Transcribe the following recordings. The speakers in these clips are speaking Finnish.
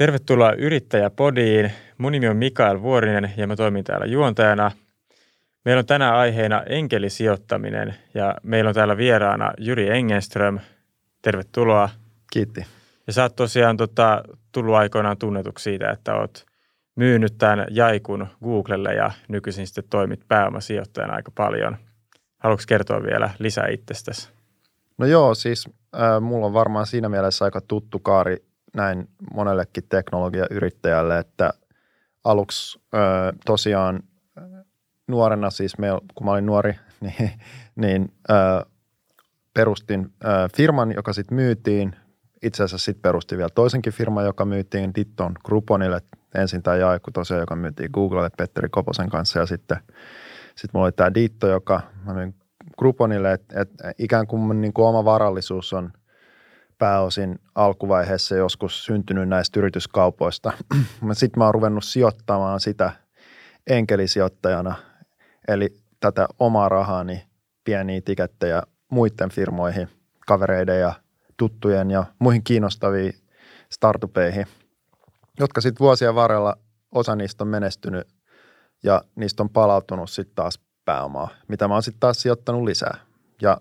Tervetuloa Yrittäjäpodiin. Mun nimi on Mikael Vuorinen ja mä toimin täällä juontajana. Meillä on tänään aiheena enkelisijoittaminen ja meillä on täällä vieraana Jyri Engenström. Tervetuloa. Kiitti. Ja sä oot tosiaan tota, tullut aikoinaan tunnetuksi siitä, että oot myynyt tämän Jaikun Googlelle ja nykyisin sitten toimit pääomasijoittajana aika paljon. Haluatko kertoa vielä lisää itsestäsi? No joo, siis äh, mulla on varmaan siinä mielessä aika tuttu kaari näin monellekin teknologiayrittäjälle, että aluksi äh, tosiaan nuorena, siis me, kun mä olin nuori, niin, niin äh, perustin äh, firman, joka sitten myytiin. Itse asiassa sitten perustin vielä toisenkin firman, joka myytiin Ditton Grouponille. Ensin tämä Jaekku tosiaan, joka myytiin Googlelle Petteri Koposen kanssa ja sitten sitten mulla oli tämä Ditto, joka mä myin Grouponille, että et ikään kuin, niin kuin oma varallisuus on pääosin alkuvaiheessa joskus syntynyt näistä yrityskaupoista. Sitten mä oon ruvennut sijoittamaan sitä enkelisijoittajana, eli tätä omaa rahaani, pieniä tikettejä muiden firmoihin, kavereiden ja tuttujen ja muihin kiinnostaviin startupeihin, jotka sitten vuosien varrella osa niistä on menestynyt ja niistä on palautunut sitten taas pääomaa, mitä mä oon sitten taas sijoittanut lisää. Ja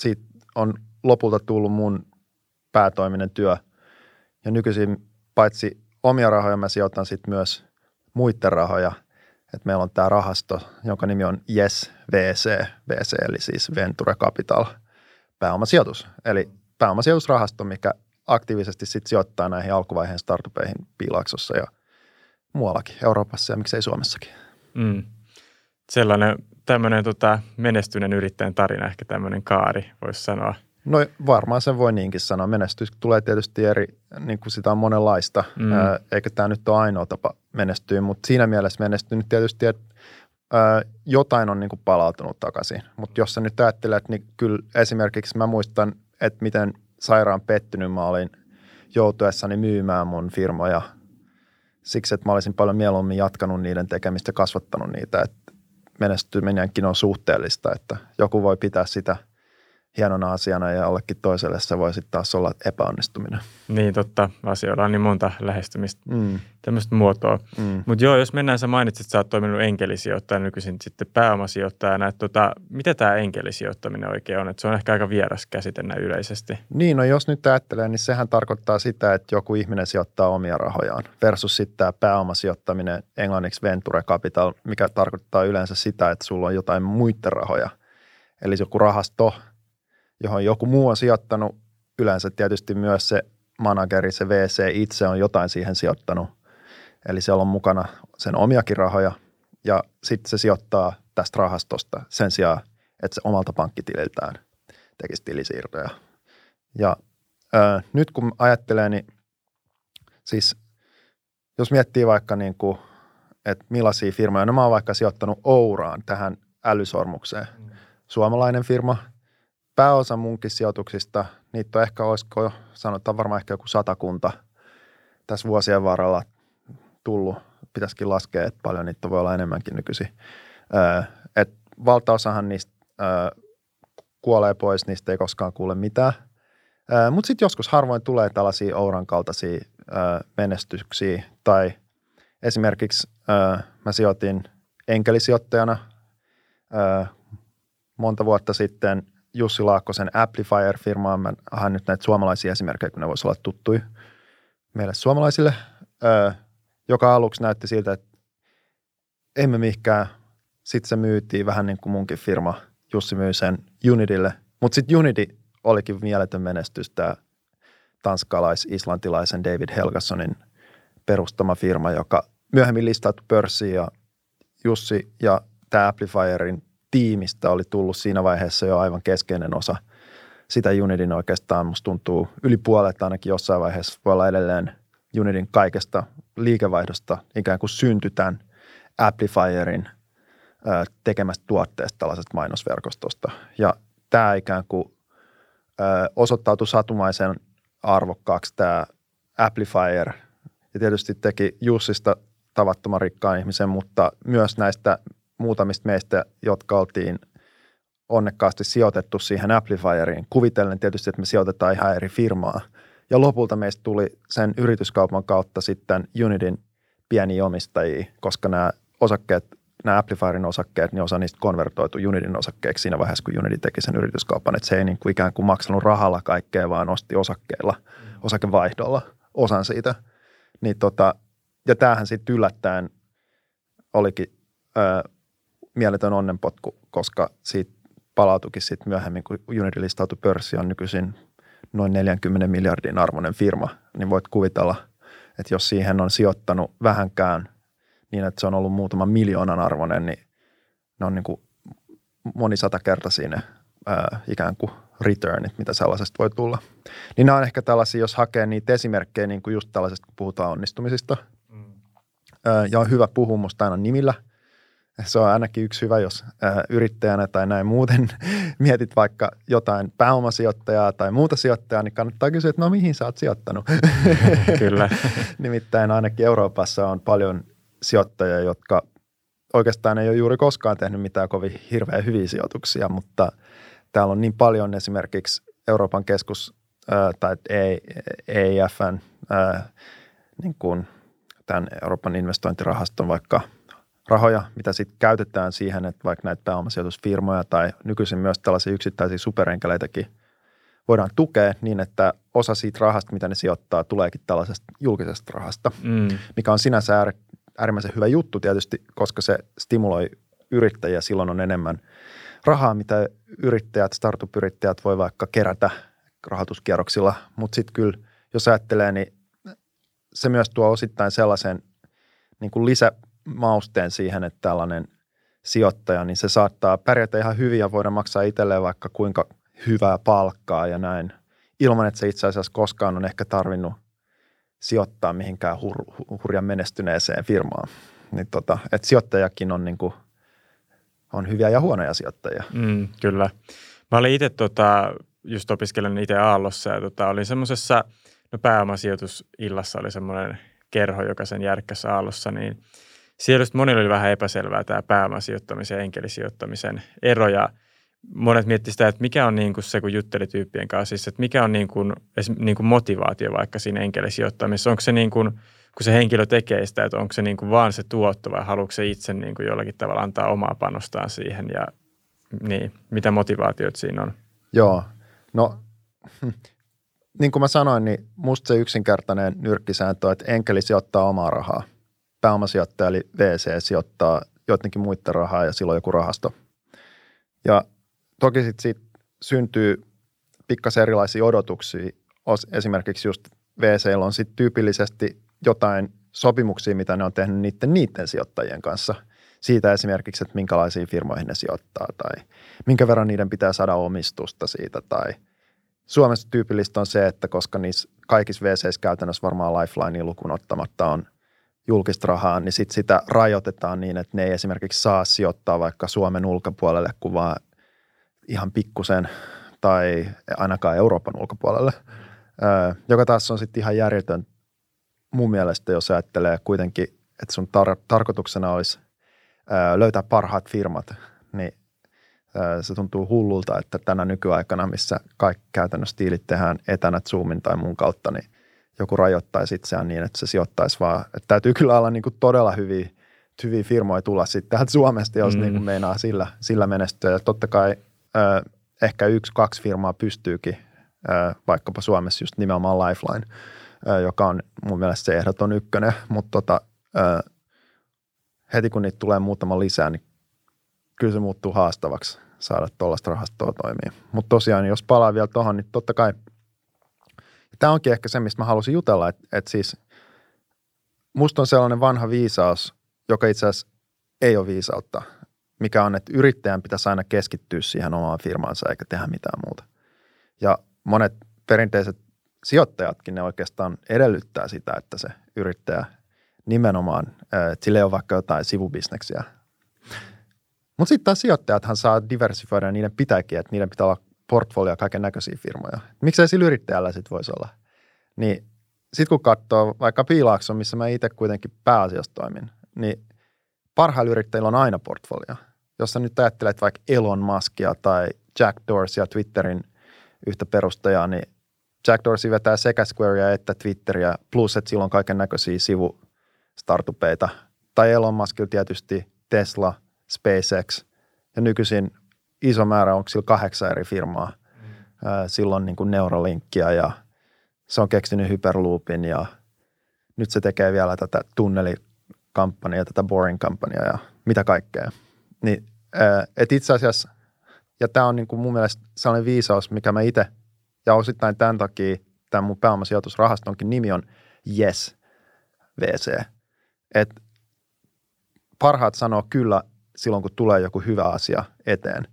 siitä on lopulta tullut mun päätoiminen työ. Ja nykyisin paitsi omia rahoja mä sijoitan sitten myös muiden rahoja. Et meillä on tämä rahasto, jonka nimi on Yes VC, VC eli siis Venture Capital pääomasijoitus. Eli pääomasijoitusrahasto, mikä aktiivisesti sit sijoittaa näihin alkuvaiheen startupeihin Piilaksossa ja muuallakin, Euroopassa ja miksei Suomessakin. Mm. Sellainen tämmöinen tota, menestyneen yrittäjän tarina, ehkä tämmöinen kaari, voisi sanoa. No varmaan sen voi niinkin sanoa. Menestys tulee tietysti eri, niin kuin sitä on monenlaista, mm. eikä tämä nyt ole ainoa tapa menestyä, mutta siinä mielessä menestynyt tietysti, että jotain on niin kuin palautunut takaisin. Mutta jos sä nyt ajattelet, niin kyllä esimerkiksi mä muistan, että miten sairaan pettynyt mä olin joutuessani myymään mun firmoja siksi, että mä olisin paljon mieluummin jatkanut niiden tekemistä ja kasvattanut niitä. Että menestyminenkin on suhteellista, että joku voi pitää sitä hienona asiana ja jollekin toiselle se voi sitten taas olla epäonnistuminen. Niin totta, asioilla on niin monta lähestymistä, mm. tämmöistä muotoa. Mm. Mutta joo, jos mennään, sä mainitsit, että sä oot toiminut enkelisijoittajana, nykyisin sitten pääomasijoittajana, että tota, mitä tämä enkelisijoittaminen oikein on? Että se on ehkä aika vieras käsite näin yleisesti. Niin, no jos nyt ajattelee, niin sehän tarkoittaa sitä, että joku ihminen sijoittaa omia rahojaan versus sitten tämä pääomasijoittaminen, englanniksi venture capital, mikä tarkoittaa yleensä sitä, että sulla on jotain muiden rahoja. Eli joku rahasto, johon joku muu on sijoittanut, yleensä tietysti myös se manageri, se VC itse on jotain siihen sijoittanut. Eli siellä on mukana sen omiakin rahoja ja sitten se sijoittaa tästä rahastosta sen sijaan, että se omalta pankkitililtään tekisi tilisiirtoja. Ja ää, nyt kun ajattelee, niin siis jos miettii vaikka niin kuin, että millaisia firmoja, no mä oon vaikka sijoittanut Ouraan tähän älysormukseen. Mm. Suomalainen firma, pääosa munkin sijoituksista, niitä on ehkä, olisiko sanotaan varmaan ehkä joku satakunta tässä vuosien varrella tullut. Pitäisikin laskea, että paljon niitä voi olla enemmänkin nykyisin. Öö, et valtaosahan niistä öö, kuolee pois, niistä ei koskaan kuule mitään. Öö, Mutta sitten joskus harvoin tulee tällaisia Ouran kaltaisia öö, menestyksiä. Tai esimerkiksi öö, mä sijoitin enkelisijoittajana öö, monta vuotta sitten – Jussi Laakkosen Amplifier-firmaan. Mä haen nyt näitä suomalaisia esimerkkejä, kun ne voisi olla tuttuja meille suomalaisille, öö, joka aluksi näytti siltä, että emme mihinkään. Sitten se myytiin vähän niin kuin munkin firma. Jussi myi sen Unitille. Mutta sitten Unity olikin mieletön menestys, tämä tanskalais-islantilaisen David Helgasonin perustama firma, joka myöhemmin listattu pörssiin ja Jussi ja tämä Amplifierin tiimistä oli tullut siinä vaiheessa jo aivan keskeinen osa sitä Unityn oikeastaan. Musta tuntuu yli puolet ainakin jossain vaiheessa voi olla edelleen Unityn kaikesta liikevaihdosta ikään kuin synty tämän Amplifierin tekemästä tuotteesta tällaisesta mainosverkostosta. Ja tämä ikään kuin osoittautui satumaisen arvokkaaksi tämä Amplifier ja tietysti teki Jussista tavattoman rikkaan ihmisen, mutta myös näistä muutamista meistä, jotka oltiin onnekkaasti sijoitettu siihen Amplifieriin. Kuvitellen tietysti, että me sijoitetaan ihan eri firmaa Ja lopulta meistä tuli sen yrityskaupan kautta sitten Unitin pieni omistajia, koska nämä osakkeet, nämä Amplifierin osakkeet, niin osa niistä konvertoitu Unitin osakkeeksi siinä vaiheessa, kun Unity teki sen yrityskaupan. Että se ei niin kuin ikään kuin maksanut rahalla kaikkea, vaan osti osakkeilla, osakevaihdolla osan siitä. Niin tota, ja tämähän sitten yllättäen olikin ö, mieletön onnenpotku, koska siitä palautukin sitten myöhemmin, kun Unity listautui pörssiin, on nykyisin noin 40 miljardin arvoinen firma, niin voit kuvitella, että jos siihen on sijoittanut vähänkään niin, että se on ollut muutaman miljoonan arvoinen, niin ne on niin kuin monisatakertaisia ne ää, ikään kuin returnit, mitä sellaisesta voi tulla. Niin nämä on ehkä tällaisia, jos hakee niitä esimerkkejä, niin kuin just tällaisesta, kun puhutaan onnistumisista. Mm. Ää, ja on hyvä puhua musta aina nimillä – se on ainakin yksi hyvä, jos yrittäjänä tai näin muuten mietit vaikka jotain pääomasijoittajaa tai muuta sijoittajaa, niin kannattaa kysyä, että no mihin sä oot sijoittanut? Kyllä. Nimittäin ainakin Euroopassa on paljon sijoittajia, jotka oikeastaan ei ole juuri koskaan tehnyt mitään kovin hirveän hyviä sijoituksia, mutta täällä on niin paljon esimerkiksi Euroopan keskus tai EIFn niin kuin tämän Euroopan investointirahaston vaikka – rahoja, mitä sitten käytetään siihen, että vaikka näitä pääomasijoitusfirmoja tai nykyisin myös tällaisia yksittäisiä superenkeleitäkin voidaan tukea niin, että osa siitä rahasta, mitä ne sijoittaa, tuleekin tällaisesta julkisesta rahasta, mm. mikä on sinänsä äärimmäisen hyvä juttu tietysti, koska se stimuloi yrittäjiä. Silloin on enemmän rahaa, mitä yrittäjät, startup-yrittäjät voi vaikka kerätä rahoituskierroksilla. Mutta sitten kyllä, jos ajattelee, niin se myös tuo osittain sellaisen niin kuin lisä, mausteen siihen, että tällainen sijoittaja, niin se saattaa pärjätä ihan hyvin ja voida maksaa itselleen vaikka kuinka hyvää palkkaa ja näin, ilman että se itse asiassa koskaan on ehkä tarvinnut sijoittaa mihinkään hur- hurjan menestyneeseen firmaan. Niin tota, että sijoittajakin on, niin kuin, on hyviä ja huonoja sijoittajia. Mm, kyllä. Mä olin itse tota, just opiskelen itse Aallossa ja tota, olin semmoisessa, no pääomasijoitusillassa oli semmoinen kerho, joka sen järkkäsi Aallossa, niin – siellä just monilla oli vähän epäselvää tämä pääomasijoittamisen ja enkelisijoittamisen ero ja monet miettivät sitä, että mikä on niin kuin se, kun jutteli tyyppien kanssa, siis, että mikä on niin kuin, niin kuin motivaatio vaikka siinä enkelisijoittamisessa. Onko se niin kuin, kun se henkilö tekee sitä, että onko se niin kuin vaan se tuotto vai haluatko se itse niin kuin jollakin tavalla antaa omaa panostaan siihen ja niin, mitä motivaatiot siinä on? Joo, no niin kuin mä sanoin, niin musta se yksinkertainen nyrkkisääntö on, että enkeli sijoittaa omaa rahaa – pääomasijoittaja eli VC sijoittaa joidenkin muiden rahaa ja silloin joku rahasto. Ja toki sitten siitä syntyy pikkasen erilaisia odotuksia. Esimerkiksi just VC on sitten tyypillisesti jotain sopimuksia, mitä ne on tehnyt niiden, niiden sijoittajien kanssa. Siitä esimerkiksi, että minkälaisiin firmoihin ne sijoittaa tai minkä verran niiden pitää saada omistusta siitä. Tai Suomessa tyypillistä on se, että koska niissä kaikissa VCissä käytännössä varmaan Lifeline lukuun ottamatta on – julkista rahaa, niin sit sitä rajoitetaan niin, että ne ei esimerkiksi saa sijoittaa vaikka Suomen ulkopuolelle, kuin vaan ihan pikkusen tai ainakaan Euroopan ulkopuolelle, joka taas on sitten ihan järjetön mun mielestä, jos ajattelee kuitenkin, että sun tar- tarkoituksena olisi löytää parhaat firmat, niin se tuntuu hullulta, että tänä nykyaikana, missä kaikki käytännössä tiilit tehdään etänä Zoomin tai muun kautta, niin joku rajoittaisi itseään niin, että se sijoittaisi vaan. Että täytyy kyllä olla niin kuin todella hyviä, hyviä firmoja tulla sitten täältä Suomesta, jos mm. niin kuin meinaa sillä, sillä menestyä. Ja totta kai äh, ehkä yksi, kaksi firmaa pystyykin, äh, vaikkapa Suomessa just nimenomaan Lifeline, äh, joka on mun mielestä se ehdoton ykkönen, mutta tota, heti kun niitä tulee muutama lisää, niin kyllä se muuttuu haastavaksi saada tuollaista rahastoa toimia. Mutta tosiaan, jos palaa vielä tuohon, niin totta kai – tämä onkin ehkä se, mistä mä halusin jutella, että, että siis musta on sellainen vanha viisaus, joka itse asiassa ei ole viisautta, mikä on, että yrittäjän pitäisi aina keskittyä siihen omaan firmaansa eikä tehdä mitään muuta. Ja monet perinteiset sijoittajatkin ne oikeastaan edellyttää sitä, että se yrittäjä nimenomaan, että sille on vaikka jotain sivubisneksiä. Mutta sitten taas sijoittajathan saa diversifioida ja niiden pitääkin, että niiden pitää olla portfolio kaiken näköisiä firmoja. Miksei sillä yrittäjällä sitten voisi olla? Niin sitten kun katsoo vaikka Piilaakson, missä mä itse kuitenkin pääasiassa toimin, niin parhailla yrittäjillä on aina portfolio. Jos sä nyt ajattelet vaikka Elon Muskia tai Jack Dorseya, Twitterin yhtä perustajaa, niin Jack Dorsey vetää sekä Squarea että Twitteriä, plus että sillä on kaiken näköisiä sivustartupeita. Tai Elon Muskilla tietysti Tesla, SpaceX ja nykyisin iso määrä, onko sillä kahdeksan eri firmaa. Mm. Silloin niin kuin Neuralinkkia ja se on keksinyt Hyperloopin ja nyt se tekee vielä tätä tunnelikampanjaa, tätä boring-kampanjaa ja mitä kaikkea. Niin, et itse asiassa, ja tämä on niin kuin mun mielestä sellainen viisaus, mikä mä itse, ja osittain tämän takia tämän mun pääomasijoitusrahastonkin nimi on Yes VC. Et parhaat sanoo kyllä silloin, kun tulee joku hyvä asia eteen,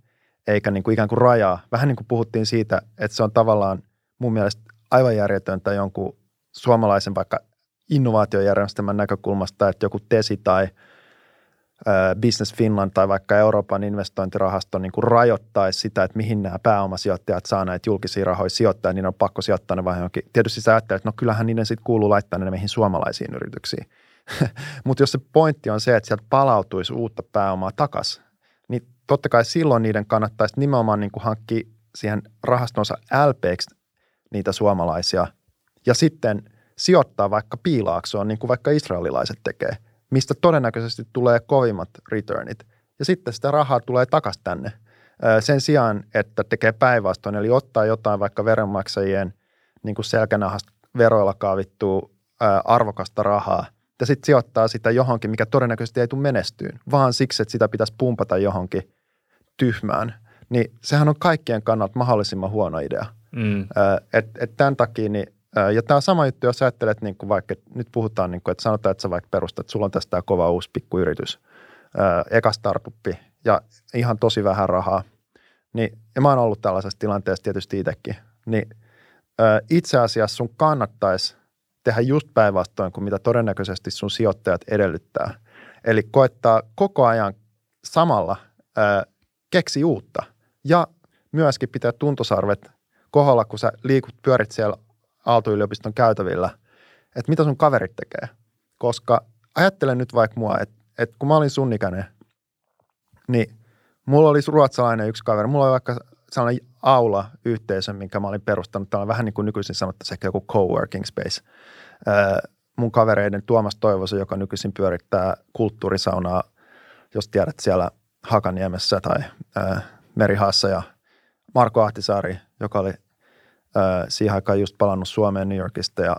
eikä niin kuin ikään kuin rajaa. Vähän niin kuin puhuttiin siitä, että se on tavallaan mun mielestä aivan järjetöntä jonkun suomalaisen vaikka innovaatiojärjestelmän näkökulmasta, että joku TESI tai Business Finland tai vaikka Euroopan investointirahasto niin kuin rajoittaisi sitä, että mihin nämä pääomasijoittajat saa näitä julkisia rahoja sijoittaa, niin on pakko sijoittaa ne vähän johonkin. Tietysti sä ajattelet, että no kyllähän niiden sitten kuuluu laittaa ne meihin suomalaisiin yrityksiin. Mutta jos se pointti on se, että sieltä palautuisi uutta pääomaa takaisin, niin totta kai silloin niiden kannattaisi nimenomaan niin kuin hankkia siihen rahastonsa LPX niitä suomalaisia ja sitten sijoittaa vaikka piilaaksoon, niin kuin vaikka israelilaiset tekee, mistä todennäköisesti tulee kovimmat returnit. Ja sitten sitä rahaa tulee takaisin tänne sen sijaan, että tekee päinvastoin, eli ottaa jotain vaikka veronmaksajien niin kuin selkänahasta veroilla kaavittua arvokasta rahaa – ja sitten sijoittaa sitä johonkin, mikä todennäköisesti ei tule menestyyn, vaan siksi, että sitä pitäisi pumpata johonkin tyhmään. Niin sehän on kaikkien kannalta mahdollisimman huono idea. Mm. Et, et tämän takia, niin, ja tämä on sama juttu, jos ajattelet, niin kuin vaikka, nyt puhutaan, niin kuin, että sanotaan, että sä vaikka perustat, että sulla on tästä kova uusi pikkuyritys, eka startuppi ja ihan tosi vähän rahaa. Niin, ja mä oon ollut tällaisessa tilanteessa tietysti itsekin, niin itse asiassa sun kannattaisi tehdä just päinvastoin kuin mitä todennäköisesti sun sijoittajat edellyttää. Eli koettaa koko ajan samalla ää, keksi uutta ja myöskin pitää tuntosarvet koholla, kun sä liikut, pyörit siellä Aalto-yliopiston käytävillä, että mitä sun kaverit tekee. Koska ajattelen nyt vaikka mua, että, että kun mä olin sun ikäinen, niin mulla oli ruotsalainen yksi kaveri. Mulla oli vaikka sellainen aula-yhteisö, minkä mä olin perustanut. Tämä on vähän niin kuin nykyisin sanottaisiin ehkä joku coworking space. Mun kavereiden Tuomas Toivoso, joka nykyisin pyörittää kulttuurisaunaa, jos tiedät siellä Hakaniemessä tai Merihaassa ja Marko Ahtisaari, joka oli siihen aikaan just palannut Suomeen New Yorkista ja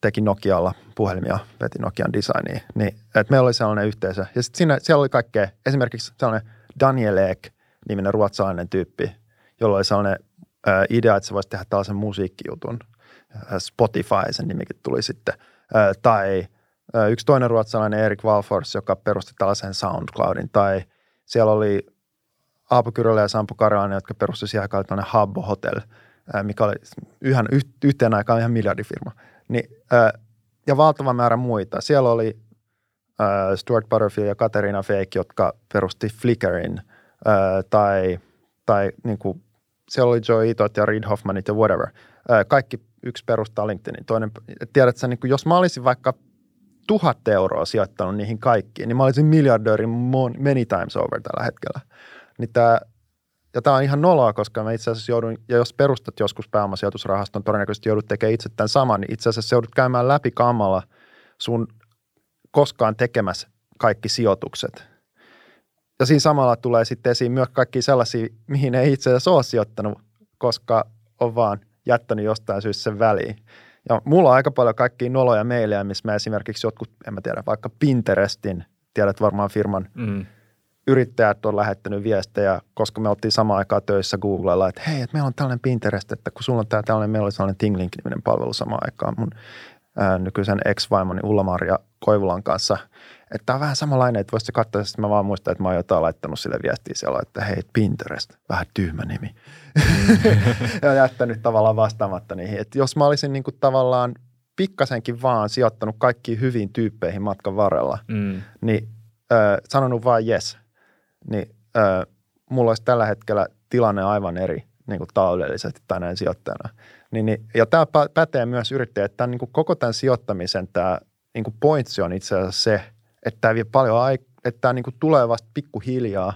teki Nokialla puhelimia, veti Nokian designiin. Niin, että meillä oli sellainen yhteisö. Ja sitten siellä oli kaikkea, esimerkiksi sellainen Daniel Ek, niminen ruotsalainen tyyppi, jolla oli sellainen ää, idea, että se voisi tehdä tällaisen musiikkijutun. Spotify sen nimikin tuli sitten. Ää, tai yksi toinen ruotsalainen Erik Walfors, joka perusti tällaisen SoundCloudin. Tai siellä oli Aapo Kyrölä ja Sampo Karalainen, jotka perusti siihen aikaan tällainen Habbo Hotel, mikä oli yhden, yhteen aikaan ihan miljardifirma. Niin, ja valtava määrä muita. Siellä oli Stuart Butterfield ja Katerina Fake, jotka perusti Flickerin – tai, tai niin kuin, siellä oli Joe Itot ja Reid Hoffmanit ja whatever. kaikki yksi perustaa LinkedInin. Toinen, tiedät sä, niin kuin, jos mä olisin vaikka tuhat euroa sijoittanut niihin kaikkiin, niin mä olisin miljardööri many times over tällä hetkellä. Niin tämä, ja tämä on ihan noloa, koska mä itse asiassa joudun, ja jos perustat joskus pääomasijoitusrahaston, todennäköisesti joudut tekemään itse tämän saman, niin itse asiassa joudut käymään läpi kammalla sun koskaan tekemässä kaikki sijoitukset – ja siinä samalla tulee sitten esiin myös kaikki sellaisia, mihin ei itse asiassa ole sijoittanut, koska on vaan jättänyt jostain syystä sen väliin. Ja mulla on aika paljon kaikkia noloja meilejä, missä mä esimerkiksi jotkut, en mä tiedä, vaikka Pinterestin, tiedät varmaan firman mm. yrittäjät on lähettänyt viestejä, koska me oltiin samaan aikaan töissä Googlella, että hei, että meillä on tällainen Pinterest, että kun sulla on tää tällainen, meillä oli sellainen Tinglink-niminen palvelu samaan aikaan mun ää, nykyisen ex-vaimoni Ulla-Maria Koivulan kanssa – että tämä on vähän samanlainen, että voisi katsoa, että mä vaan muistan, että mä oon jotain laittanut sille viestiä siellä, että hei, Pinterest, vähän tyhmä nimi. ja jättänyt tavallaan vastaamatta niihin. Että jos mä olisin niin kuin tavallaan pikkasenkin vaan sijoittanut kaikkiin hyviin tyyppeihin matkan varrella, mm. niin äh, sanonut vaan yes, niin äh, mulla olisi tällä hetkellä tilanne aivan eri niin kuin taloudellisesti tai näin sijoittajana. Niin, niin, ja tämä pätee myös yrittäjät, että tämän, niin kuin koko tämän sijoittamisen tämä niin kuin pointsi on itse asiassa se, että tämä vie paljon aikaa, että tämä niin kuin tulee vasta pikkuhiljaa.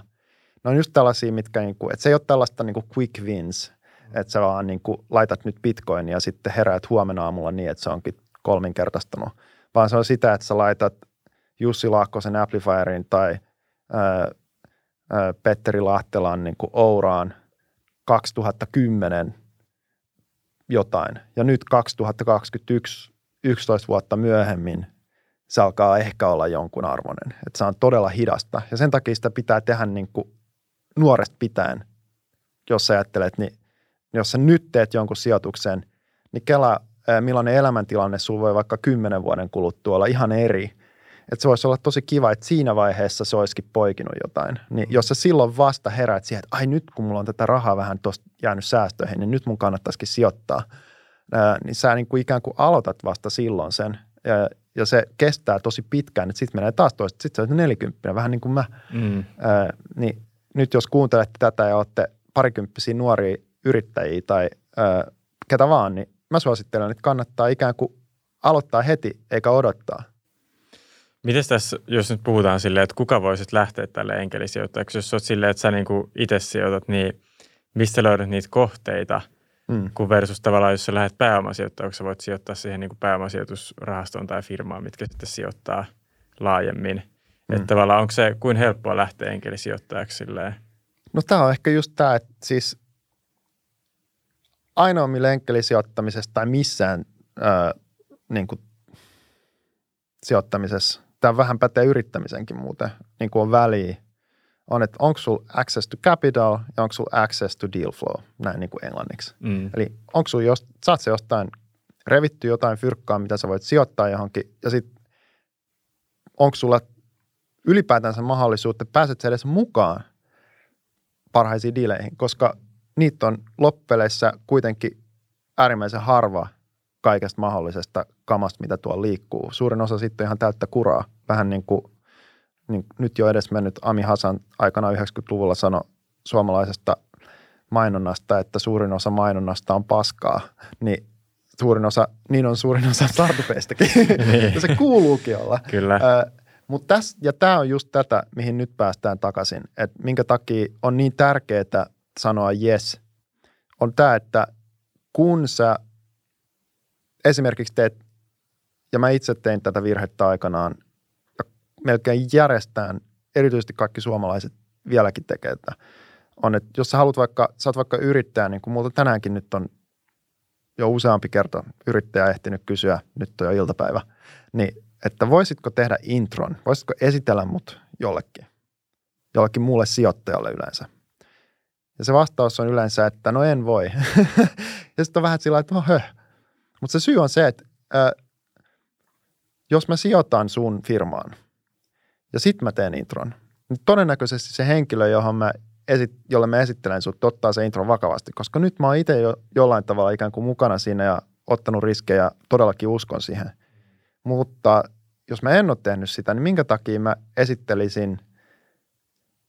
Ne on just tällaisia, mitkä, niin kuin, että se ei ole tällaista niin kuin quick wins, että sä vaan niin kuin laitat nyt bitcoinia ja sitten heräät huomenna aamulla niin, että se onkin kolminkertaistunut. Vaan se on sitä, että sä laitat Jussi Laakkosen Amplifierin tai ää, ää, Petteri Lahtelan niin kuin Ouraan 2010 jotain. Ja nyt 2021, 11 vuotta myöhemmin, se alkaa ehkä olla jonkun arvoinen. Että se on todella hidasta. Ja sen takia sitä pitää tehdä niin kuin nuoresta pitäen. Jos sä ajattelet, niin jos sä nyt teet jonkun sijoituksen, niin kela, millainen elämäntilanne sulla voi vaikka kymmenen vuoden kuluttua olla ihan eri. Että se voisi olla tosi kiva, että siinä vaiheessa se olisikin poikinut jotain. Niin jos sä silloin vasta heräät siihen, että ai nyt kun mulla on tätä rahaa vähän tuosta jäänyt säästöihin, niin nyt mun kannattaisikin sijoittaa. niin sä niin kuin ikään kuin aloitat vasta silloin sen. Ja, ja se kestää tosi pitkään, että sitten menee taas toista. Sitten se on 40, vähän niin kuin mä. Mm. Ää, niin nyt jos kuuntelette tätä ja olette parikymppisiä nuoria yrittäjiä tai ää, ketä vaan, niin mä suosittelen, että kannattaa ikään kuin aloittaa heti eikä odottaa. Miten tässä, jos nyt puhutaan silleen, että kuka voisit lähteä tälle enkelisijoittajaksi, jos olet silleen, että sä niin kuin itse sijoitat, niin mistä löydät niitä kohteita, mm. kun versus tavallaan, jos sä lähdet pääomasijoittajaksi, voit sijoittaa siihen niin kuin pääomasijoitusrahastoon tai firmaan, mitkä sitten sijoittaa laajemmin. Mm. Että tavallaan onko se kuin helppoa lähteä enkelisijoittajaksi silleen? No tämä on ehkä just tämä, että siis ainoa millä enkelisijoittamisesta tai missään ää, niin kuin sijoittamisessa, tämä vähän pätee yrittämisenkin muuten, niin kuin on väliä, on, että onko sulla access to capital ja onko sulla access to deal flow, näin niin kuin englanniksi. Mm. Eli onko sulla, jos, saat se jostain revitty jotain fyrkkaa, mitä sä voit sijoittaa johonkin, ja sitten onko sulla ylipäätänsä mahdollisuutta, että pääset edes mukaan parhaisiin diileihin, koska niitä on loppupeleissä kuitenkin äärimmäisen harva kaikesta mahdollisesta kamasta, mitä tuolla liikkuu. Suurin osa sitten ihan täyttä kuraa. Vähän niin kuin niin nyt jo edes mennyt Ami Hasan aikana 90-luvulla sanoi suomalaisesta mainonnasta, että suurin osa mainonnasta on paskaa, niin suurin osa, niin on suurin osa startupeistakin. niin. se kuuluukin olla. Kyllä. Ö, Mut täs, ja tämä on just tätä, mihin nyt päästään takaisin, että minkä takia on niin tärkeää sanoa yes, on tämä, että kun sä esimerkiksi teet, ja mä itse tein tätä virhettä aikanaan, melkein järjestään, erityisesti kaikki suomalaiset vieläkin tekee tätä, on, että jos sä haluat vaikka, sä oot vaikka yrittäjä, niin kuin muuta tänäänkin nyt on jo useampi kerta yrittäjä ehtinyt kysyä, nyt on jo iltapäivä, niin että voisitko tehdä intron, voisitko esitellä mut jollekin, jollekin muulle sijoittajalle yleensä. Ja se vastaus on yleensä, että no en voi. ja sitten on vähän sillä että no höh. Mutta se syy on se, että äh, jos mä sijoitan sun firmaan ja sitten mä teen intron, niin todennäköisesti se henkilö, johon mä esit, jolle mä esittelen sut, ottaa se intro vakavasti, koska nyt mä oon itse jo jollain tavalla ikään kuin mukana siinä ja ottanut riskejä, todellakin uskon siihen. Mutta jos mä en ole tehnyt sitä, niin minkä takia mä esittelisin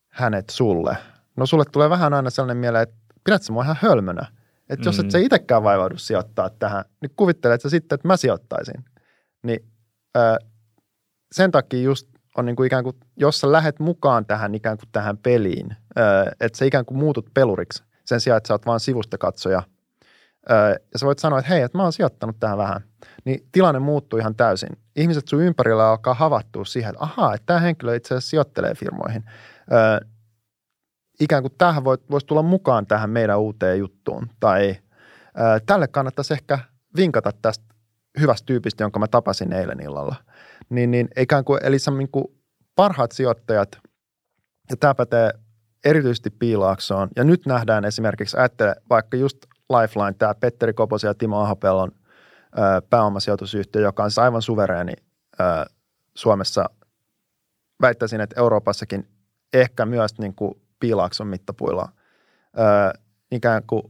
hänet sulle? No sulle tulee vähän aina sellainen mieleen, että pidät sä mua ihan hölmönä. Että jos mm. et sä itsekään vaivaudu sijoittaa tähän, niin kuvittelet sä sitten, että mä sijoittaisin. Niin ö, sen takia just on niin kuin ikään kuin, jos sä lähet mukaan tähän ikään kuin tähän peliin, että sä ikään kuin muutut peluriksi sen sijaan, että sä oot vaan sivusta katsoja – ja sä voit sanoa, että hei, että mä oon sijoittanut tähän vähän, niin tilanne muuttuu ihan täysin. Ihmiset sun ympärillä alkaa havattua siihen, että ahaa, että tämä henkilö itse asiassa sijoittelee firmoihin. Ikään kuin tähän voisi tulla mukaan tähän meidän uuteen juttuun. Tai tälle kannattaisi ehkä vinkata tästä hyvästä tyypistä, jonka mä tapasin eilen illalla. Niin, niin ikään kuin, eli se niin kuin parhaat sijoittajat, ja tämä pätee erityisesti piilaaksoon. Ja nyt nähdään esimerkiksi, ajattele vaikka just Lifeline, tämä Petteri Koposen ja Timo Ahopellon pääomasijoitusyhtiö, joka on siis aivan suvereeni Suomessa. Väittäisin, että Euroopassakin ehkä myös niin kuin piilaakson mittapuilla. ikään kuin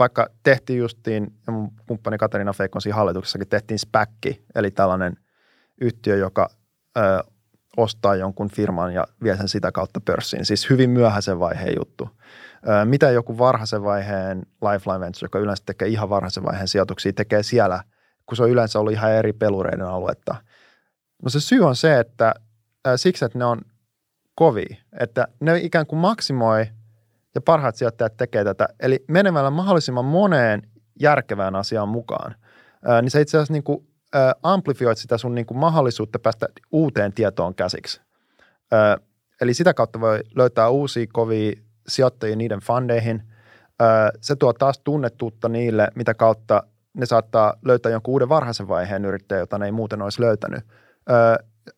vaikka tehtiin justiin, ja mun kumppani Katarina Feikon siinä hallituksessakin tehtiin SPACki, eli tällainen yhtiö, joka ö, ostaa jonkun firman ja vie sen sitä kautta pörssiin. Siis hyvin myöhäisen vaiheen juttu. Mitä joku varhaisen vaiheen Lifeline Ventures, joka yleensä tekee ihan varhaisen vaiheen sijoituksia, tekee siellä, kun se on yleensä ollut ihan eri pelureiden aluetta? No se syy on se, että siksi, että ne on kovia, että ne ikään kuin maksimoi ja parhaat sijoittajat tekee tätä. Eli menemällä mahdollisimman moneen järkevään asiaan mukaan, niin se itse asiassa niin kuin, amplifioit sitä sun niin kuin mahdollisuutta päästä uuteen tietoon käsiksi. Eli sitä kautta voi löytää uusia kovia sijoittajia niiden fundeihin. Ää, se tuo taas tunnettuutta niille, mitä kautta ne saattaa löytää jonkun uuden varhaisen vaiheen yrittäjä, jota ne ei muuten olisi löytänyt.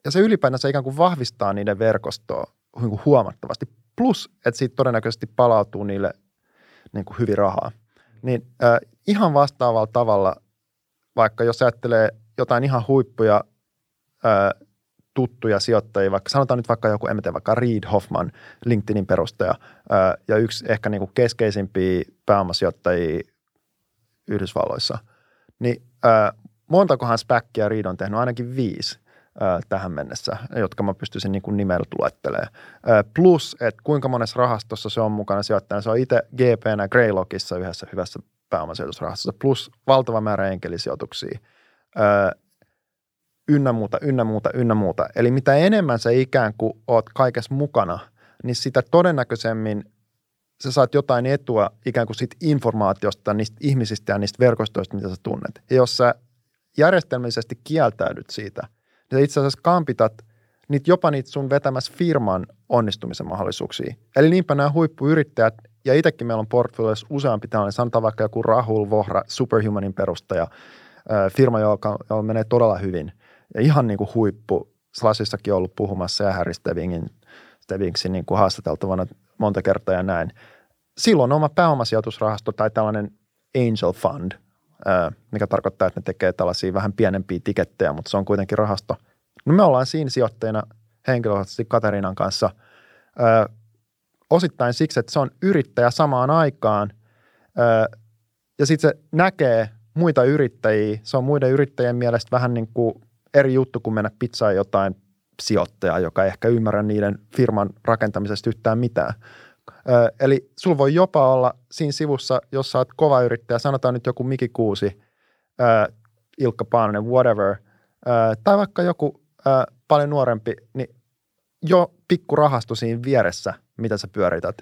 Ja se ylipäätään se ikään kuin vahvistaa niiden verkostoa niin kuin huomattavasti. Plus, että siitä todennäköisesti palautuu niille niin kuin hyvin rahaa. Niin äh, ihan vastaavalla tavalla, vaikka jos ajattelee jotain ihan huippuja äh, tuttuja sijoittajia, vaikka sanotaan nyt vaikka joku, en tiedä, vaikka Reid Hoffman, LinkedInin perustaja, äh, ja yksi ehkä niin kuin keskeisimpiä pääomasijoittajia Yhdysvalloissa, niin äh, montakohan späkkiä Reid on tehnyt, ainakin viisi tähän mennessä, jotka mä pystyisin niin kuin nimellä luettelemaan. Plus, että kuinka monessa rahastossa se on mukana sijoittajana. Se on itse GPnä Greylockissa yhdessä hyvässä pääomasijoitusrahastossa, plus valtava määrä enkelisijoituksia. Ynnä muuta, ynnä muuta, ynnä muuta. Eli mitä enemmän sä ikään kuin oot kaikessa mukana, niin sitä todennäköisemmin sä saat jotain etua ikään kuin siitä informaatiosta, niistä ihmisistä ja niistä verkostoista, mitä sä tunnet. Ja jos sä järjestelmällisesti kieltäydyt siitä – ja itse asiassa kampitat niitä, jopa niitä sun vetämässä firman onnistumisen mahdollisuuksia. Eli niinpä nämä huippuyrittäjät, ja itsekin meillä on portfolioissa useampi tällainen, sanotaan vaikka joku Rahul Vohra, Superhumanin perustaja, firma, joka, joka menee todella hyvin. Ja ihan niin kuin huippu, Slasissakin ollut puhumassa ja Harry Stevingin, Stevingsin niin kuin haastateltavana monta kertaa ja näin. Silloin oma pääomasijoitusrahasto tai tällainen angel fund, mikä tarkoittaa, että ne tekee tällaisia vähän pienempiä tikettejä, mutta se on kuitenkin rahasto. No me ollaan siinä sijoittajina henkilökohtaisesti Katarinan kanssa osittain siksi, että se on yrittäjä samaan aikaan ja sitten se näkee muita yrittäjiä. Se on muiden yrittäjien mielestä vähän niin kuin eri juttu kuin mennä pizzaan jotain sijoittajaa, joka ei ehkä ymmärrä niiden firman rakentamisesta yhtään mitään. Eli sulla voi jopa olla siinä sivussa, jos sä oot kova yrittäjä, sanotaan nyt joku Miki Kuusi, Ilkka Paananen, whatever, tai vaikka joku paljon nuorempi, niin jo pikku rahasto siinä vieressä, mitä sä pyörität,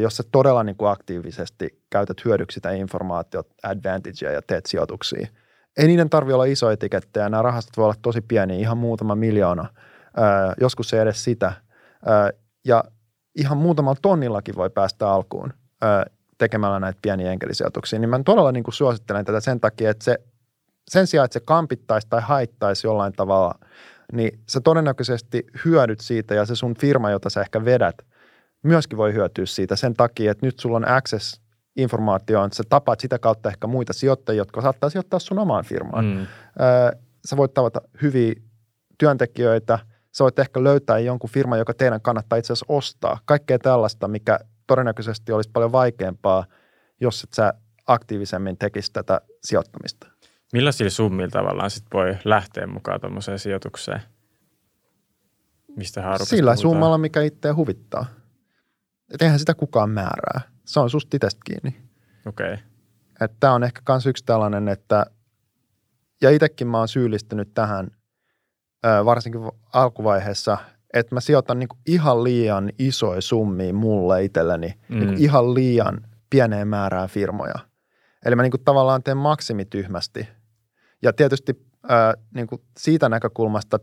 jos sä todella niin kuin aktiivisesti käytät hyödyksi sitä informaatiot, advantagea ja teet sijoituksia. Ei niiden tarvi olla isoja etikettejä, nämä rahastot voi olla tosi pieniä, ihan muutama miljoona, joskus ei edes sitä. Ja ihan muutamalla tonnillakin voi päästä alkuun ö, tekemällä näitä pieniä enkelisijoituksia, niin mä todella niin kuin suosittelen tätä sen takia, että se, sen sijaan, että se kampittaisi tai haittaisi jollain tavalla, niin sä todennäköisesti hyödyt siitä ja se sun firma, jota sä ehkä vedät, myöskin voi hyötyä siitä sen takia, että nyt sulla on access informaatioon, sä tapaat sitä kautta ehkä muita sijoittajia, jotka saattaa sijoittaa sun omaan firmaan. Mm. Ö, sä voit tavata hyviä työntekijöitä – sä voit ehkä löytää jonkun firman, joka teidän kannattaa itse asiassa ostaa. Kaikkea tällaista, mikä todennäköisesti olisi paljon vaikeampaa, jos et sä aktiivisemmin tekisi tätä sijoittamista. Millaisilla summilla tavallaan sit voi lähteä mukaan tuommoiseen sijoitukseen? Mistä Sillä puhutaan? summalla, mikä itseä huvittaa. Et eihän sitä kukaan määrää. Se on susta itsestä kiinni. Okei. Okay. Tämä on ehkä myös yksi tällainen, että ja itsekin mä oon syyllistynyt tähän – varsinkin alkuvaiheessa, että mä sijoitan niin ihan liian isoja summia mulle itselleni, mm. niin ihan liian pieneen määrään firmoja. Eli mä niin tavallaan teen maksimityhmästi. Ja tietysti ää, niin siitä näkökulmasta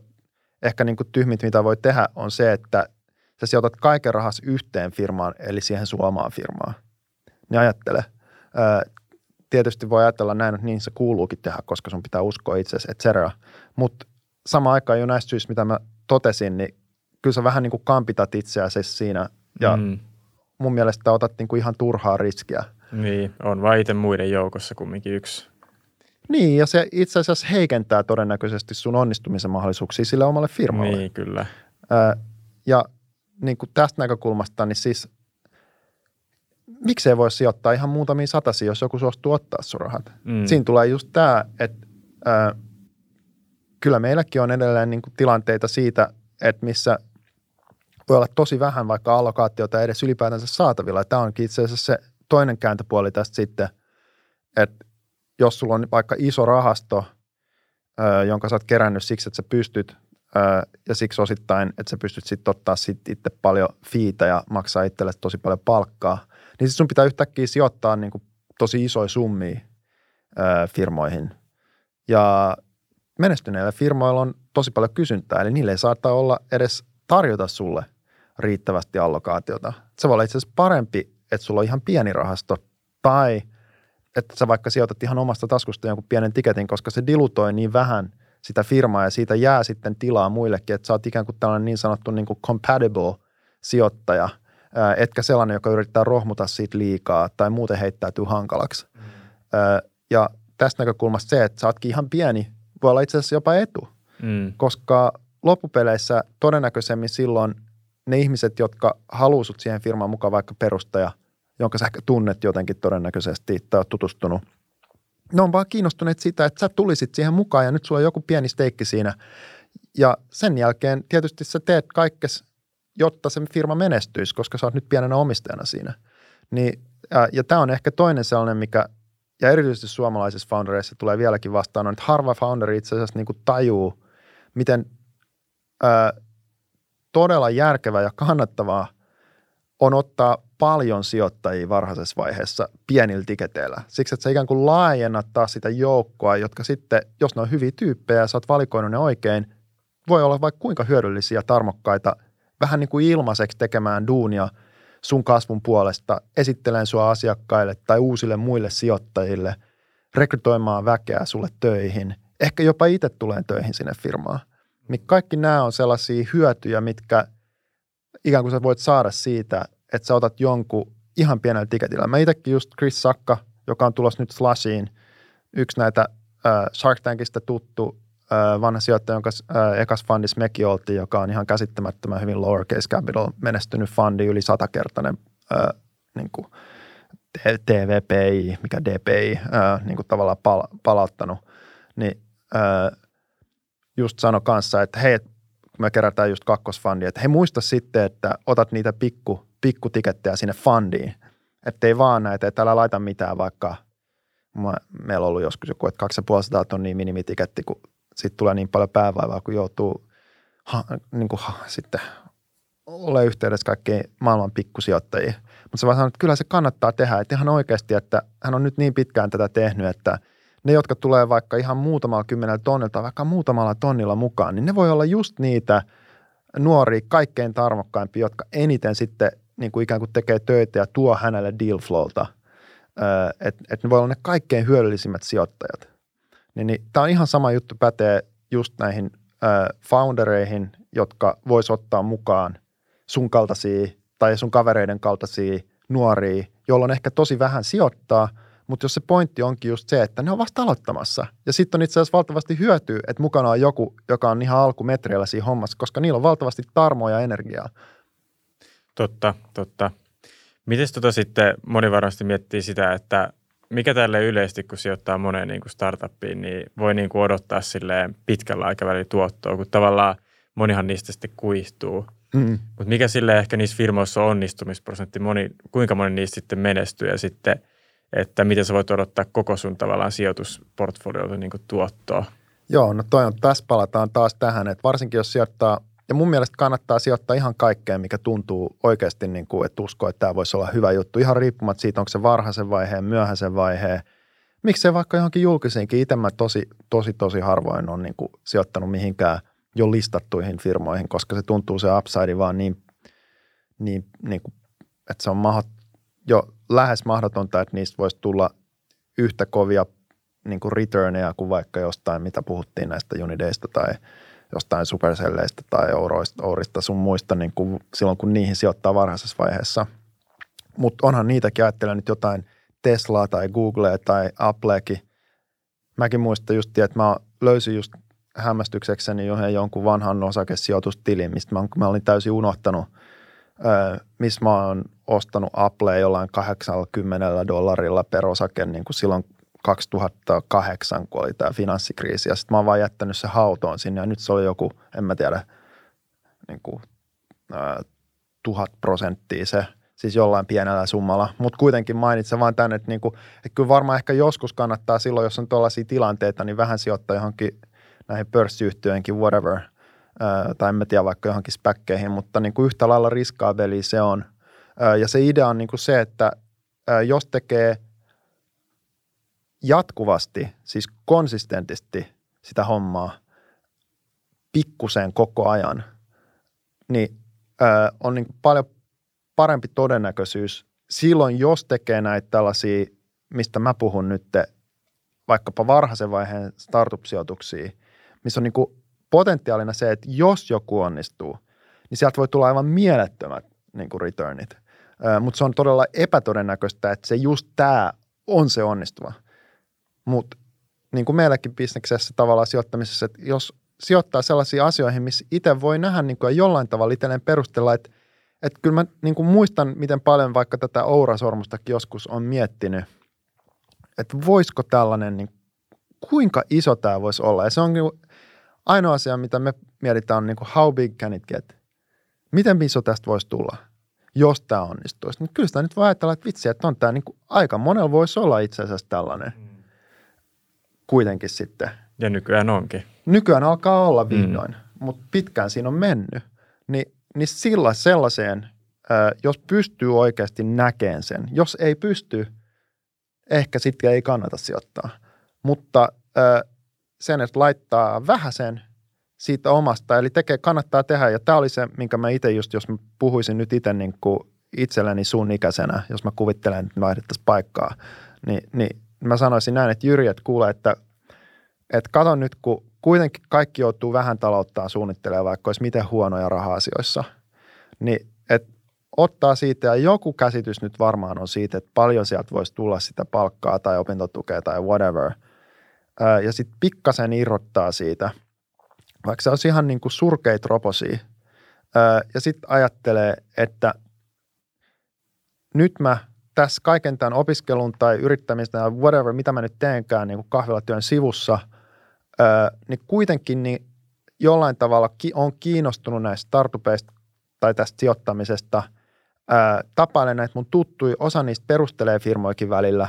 ehkä niin tyhmit, mitä voi tehdä, on se, että sä sijoitat kaiken rahas yhteen firmaan, eli siihen sun omaan firmaan. Niin ajattele. Ää, tietysti voi ajatella näin, että niin se kuuluukin tehdä, koska sun pitää uskoa itsesi, et cetera. Mutta samaan aikaan jo näistä syistä, mitä mä totesin, niin kyllä sä vähän niin kuin kampitat itseäsi siinä ja mm. mun mielestä otat niin kuin ihan turhaa riskiä. Niin, on vain itse muiden joukossa kumminkin yksi. Niin, ja se itse asiassa heikentää todennäköisesti sun onnistumisen mahdollisuuksia sille omalle firmalle. Niin, kyllä. Ää, ja niin kuin tästä näkökulmasta, niin siis miksei voi sijoittaa ihan muutamia satasia, jos joku suostuu ottaa sun rahat. Mm. Siinä tulee just tämä, että kyllä meilläkin on edelleen niin kuin tilanteita siitä, että missä voi olla tosi vähän vaikka allokaatiota edes ylipäätänsä saatavilla. Tämä onkin itse asiassa se toinen kääntöpuoli tästä sitten, että jos sulla on vaikka iso rahasto, jonka sä oot kerännyt siksi, että sä pystyt ja siksi osittain, että sä pystyt sitten ottaa sit itse paljon fiitä ja maksaa itselle tosi paljon palkkaa, niin sit sun pitää yhtäkkiä sijoittaa niin kuin tosi isoja summia firmoihin. Ja menestyneillä firmoilla on tosi paljon kysyntää, eli niille ei saattaa olla edes tarjota sulle riittävästi allokaatiota. Se voi olla itse asiassa parempi, että sulla on ihan pieni rahasto tai että sä vaikka sijoitat ihan omasta taskusta jonkun pienen tiketin, koska se dilutoi niin vähän sitä firmaa ja siitä jää sitten tilaa muillekin, että sä oot ikään kuin tällainen niin sanottu niin kuin compatible sijoittaja, etkä sellainen, joka yrittää rohmuta siitä liikaa tai muuten heittäytyy hankalaksi. Mm. Ja tästä näkökulmasta se, että sä ootkin ihan pieni, voi olla itse asiassa jopa etu, mm. koska loppupeleissä todennäköisemmin silloin ne ihmiset, jotka haluaisivat siihen firmaan mukaan vaikka perustaja, jonka sä ehkä tunnet jotenkin todennäköisesti tai oot tutustunut, ne on vaan kiinnostuneet sitä, että sä tulisit siihen mukaan ja nyt sulla on joku pieni steikki siinä. Ja sen jälkeen tietysti sä teet kaikkes, jotta se firma menestyisi, koska sä oot nyt pienenä omistajana siinä. Niin, ja tämä on ehkä toinen sellainen, mikä ja erityisesti suomalaisissa foundereissa tulee vieläkin vastaan, on, että harva founderi itse asiassa niin kuin tajuu, miten ää, todella järkevää ja kannattavaa on ottaa paljon sijoittajia varhaisessa vaiheessa pienillä tiketeillä. Siksi, että sä ikään kuin laajennat taas sitä joukkoa, jotka sitten, jos ne on hyviä tyyppejä ja sä oot valikoinut ne oikein, voi olla vaikka kuinka hyödyllisiä, tarmokkaita, vähän niin kuin ilmaiseksi tekemään duunia – sun kasvun puolesta, esittelen sua asiakkaille tai uusille muille sijoittajille, rekrytoimaan väkeä sulle töihin, ehkä jopa itse tulen töihin sinne firmaan. Niin kaikki nämä on sellaisia hyötyjä, mitkä ikään kuin sä voit saada siitä, että sä otat jonkun ihan pienellä tiketillä. Mä itsekin just Chris Sakka, joka on tulossa nyt Slashiin, yksi näitä äh, Shark Tankista tuttu vanha sijoittaja, jonka ekas fundissa mekin oltiin, joka on ihan käsittämättömän hyvin lowercase capital menestynyt fundi, yli satakertainen niin kuin TVPI, mikä DPI, niin kuin tavallaan pal- palauttanut, niin just sano kanssa, että hei, kun me kerätään just kakkosfundia, että hei muista sitten, että otat niitä pikku, pikkutikettejä sinne fundiin, että ei vaan näitä, että älä laita mitään vaikka, meillä on ollut joskus joku, että 250 tonnia minimitiketti, kun sitten tulee niin paljon päävaivaa, kun joutuu ha, niin kuin, ha, sitten ole yhteydessä kaikkiin maailman pikkusijoittajiin. Mutta se vaan sanoo, että kyllä se kannattaa tehdä. Että ihan oikeasti, että hän on nyt niin pitkään tätä tehnyt, että ne, jotka tulee vaikka ihan muutamalla kymmenellä tonnilla vaikka muutamalla tonnilla mukaan, niin ne voi olla just niitä nuoria, kaikkein tarmokkaimpia, jotka eniten sitten niin kuin ikään kuin tekee töitä ja tuo hänelle deal flowta. Että et ne voi olla ne kaikkein hyödyllisimmät sijoittajat. Niin, niin tämä on ihan sama juttu pätee just näihin äh, foundereihin, jotka vois ottaa mukaan sun kaltaisia tai sun kavereiden kaltaisia nuoria, joilla on ehkä tosi vähän sijoittaa, mutta jos se pointti onkin just se, että ne on vasta aloittamassa. Ja sitten on itse asiassa valtavasti hyötyä, että mukana on joku, joka on ihan alkumetreillä siinä hommassa, koska niillä on valtavasti tarmoa ja energiaa. Totta, totta. Miten tota sitten moni varmasti miettii sitä, että mikä tälle yleisesti, kun sijoittaa moneen niin kuin startuppiin, niin voi niin kuin odottaa silleen pitkällä aikavälillä tuottoa, kun tavallaan monihan niistä sitten kuihtuu. Mm. Mutta mikä sille ehkä niissä firmoissa on onnistumisprosentti, moni, kuinka moni niistä sitten menestyy ja sitten, että miten sä voit odottaa koko sun tavallaan sijoitusportfoliolta niin kuin tuottoa? Joo, no toi on, tässä palataan taas tähän, että varsinkin jos sijoittaa ja mun mielestä kannattaa sijoittaa ihan kaikkeen, mikä tuntuu oikeasti, niin kuin, että usko, että tämä voisi olla hyvä juttu. Ihan riippumatta siitä, onko se varhaisen vaiheen, myöhäisen vaiheen. Miksei vaikka johonkin julkisiinkin. Itse mä tosi, tosi, tosi harvoin on niin kuin sijoittanut mihinkään jo listattuihin firmoihin, koska se tuntuu se upside vaan niin, niin, niin kuin, että se on mahdot, jo lähes mahdotonta, että niistä voisi tulla yhtä kovia niin kuin returneja kuin vaikka jostain, mitä puhuttiin näistä Unideista tai – jostain superselleistä tai euroista, ourista sun muista niin kuin silloin, kun niihin sijoittaa varhaisessa vaiheessa. Mutta onhan niitäkin, ajattelen nyt jotain Teslaa tai Googlea tai Appleakin. Mäkin muistan just, että mä löysin just hämmästyksekseni johon jonkun vanhan osakesijoitustilin, mistä mä, mä olin täysin unohtanut, missä mä oon ostanut Applea jollain 80 dollarilla per osake niin kuin silloin 2008, kun oli tämä finanssikriisi, ja sitten mä oon vaan jättänyt se hautoon sinne, ja nyt se oli joku, en mä tiedä, niin kuin, ää, tuhat prosenttia se, siis jollain pienellä summalla, mutta kuitenkin mainitsen vaan tänne, että, niin kuin, että kyllä varmaan ehkä joskus kannattaa silloin, jos on tuollaisia tilanteita, niin vähän sijoittaa johonkin näihin pörssiyhtiöihinkin, whatever, tai en mä tiedä vaikka johonkin späkkeihin, mutta niin kuin yhtä lailla riskaabeli se on. Ja se idea on niin kuin se, että jos tekee jatkuvasti, siis konsistentisti sitä hommaa pikkuseen koko ajan, niin on niin paljon parempi todennäköisyys silloin, jos tekee näitä tällaisia, mistä mä puhun nyt, vaikkapa varhaisen vaiheen startup-sijoituksia, missä on niin kuin potentiaalina se, että jos joku onnistuu, niin sieltä voi tulla aivan mielettömät niin kuin returnit. Mutta se on todella epätodennäköistä, että se just tämä on se onnistuva. Mutta niin kuin meilläkin bisneksessä tavallaan sijoittamisessa, että jos sijoittaa sellaisiin asioihin, missä itse voi nähdä niin kuin jollain tavalla itselleen perustella, että, että kyllä mä niin kuin muistan, miten paljon vaikka tätä Oura-sormustakin joskus on miettinyt, että voisiko tällainen, niin kuinka iso tämä voisi olla. Ja se on niin ainoa asia, mitä me mietitään, on niin kuin how big can it get? Miten iso tästä voisi tulla, jos tämä onnistuisi? Niin kyllä sitä nyt voi ajatella, että vitsi, että on tämä niin kuin, aika monella voisi olla itse asiassa tällainen mm. Kuitenkin sitten. Ja nykyään onkin. Nykyään alkaa olla mm. vihdoin, mm. mutta pitkään siinä on mennyt. Ni, niin sillä sellaiseen, jos pystyy oikeasti näkemään sen, jos ei pysty, ehkä sitten ei kannata sijoittaa. Mutta sen, että laittaa vähäsen siitä omasta, eli tekee, kannattaa tehdä. Ja tämä oli se, minkä mä itse just, jos mä puhuisin nyt itse niin kuin itselleni sun ikäisenä, jos mä kuvittelen, että vaihdettaisiin paikkaa, niin, niin mä sanoisin näin, että Jyri, että kuule, että, että kato nyt, kun kuitenkin kaikki joutuu vähän talouttaa suunnittelemaan, vaikka olisi miten huonoja raha-asioissa, niin että ottaa siitä ja joku käsitys nyt varmaan on siitä, että paljon sieltä voisi tulla sitä palkkaa tai opintotukea tai whatever – ja sitten pikkasen irrottaa siitä, vaikka se olisi ihan niin kuin surkeit roposia, ja sitten ajattelee, että nyt mä tässä kaiken tämän opiskelun tai yrittämistä tai whatever, mitä mä nyt teenkään niin kuin kahvilatyön sivussa, niin kuitenkin niin jollain tavalla on kiinnostunut näistä startupeista tai tästä sijoittamisesta, tapailen näitä mun tuttuja, osa niistä perustelee firmoikin välillä,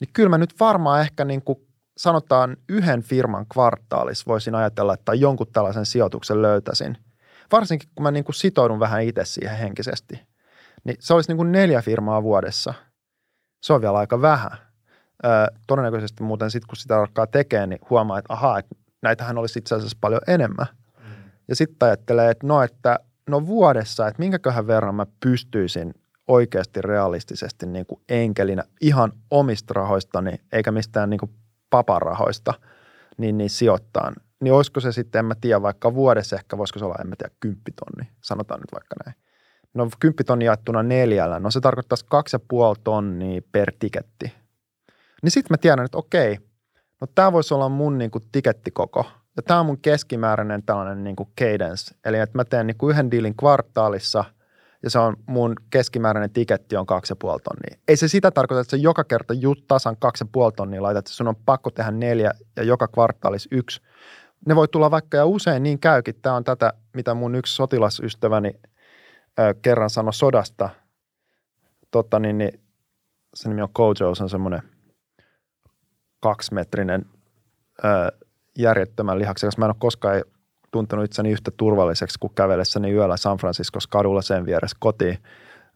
niin kyllä mä nyt varmaan ehkä niin kuin sanotaan yhden firman kvartaalissa voisin ajatella, että jonkun tällaisen sijoituksen löytäisin. Varsinkin kun mä niin kuin sitoudun vähän itse siihen henkisesti. Niin se olisi niin kuin neljä firmaa vuodessa. Se on vielä aika vähän. Öö, todennäköisesti muuten sitten kun sitä alkaa tekemään, niin huomaa, että ahaa, että näitähän olisi itse asiassa paljon enemmän. Mm. Ja sitten ajattelee, että no, että no vuodessa, että minkäköhän verran mä pystyisin oikeasti realistisesti niin kuin enkelinä ihan omista rahoistani, eikä mistään niin kuin paparahoista, niin, niin sijoittaa. Niin olisiko se sitten, en mä tiedä, vaikka vuodessa ehkä voisiko se olla, en mä tiedä, kymppitonni, sanotaan nyt vaikka näin. No kymppitonni jaettuna neljällä, no se tarkoittaisi kaksi ja puoli tonnia per tiketti. Niin sitten mä tiedän, että okei, no tämä voisi olla mun niin kuin tikettikoko. Ja tämä on mun keskimääräinen tällainen niin kuin cadence. Eli että mä teen niin kuin yhden diilin kvartaalissa – ja se on mun keskimääräinen tiketti on 2,5 tonnia. Ei se sitä tarkoita, että se joka kerta just tasan 2,5 tonnia laitat, että sun on pakko tehdä neljä ja joka kvartaalis yksi. Ne voi tulla vaikka ja usein niin käykin. Tämä on tätä, mitä mun yksi sotilasystäväni ö, kerran sanoi sodasta. Totta, niin, niin se nimi on Kojo, se on semmoinen kaksimetrinen ö, järjettömän lihaksi, jos mä en ole koskaan tuntenut itseni yhtä turvalliseksi kuin kävellessäni yöllä San Franciscos kadulla sen vieressä kotiin.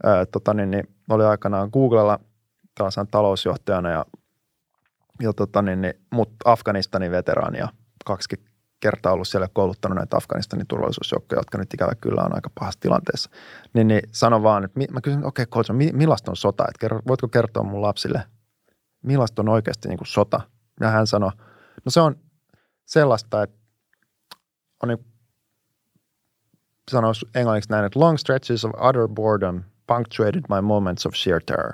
Ää, tota, niin, niin, oli aikanaan Googlella tällaisen talousjohtajana ja, ja tota, niin, niin, mut Afganistanin veteraani ja kaksi kertaa ollut siellä kouluttanut näitä Afganistanin turvallisuusjoukkoja, jotka nyt ikävä kyllä on aika pahassa tilanteessa. Niin, niin sano vaan, että mä kysyn, okei okay, coach, millaista on sota? Että kerro, voitko kertoa mun lapsille, millaista on oikeasti niin kuin sota? Ja hän sanoi, no se on sellaista, että on niin, sanoisi englanniksi näin, että long stretches of utter boredom punctuated my moments of sheer terror.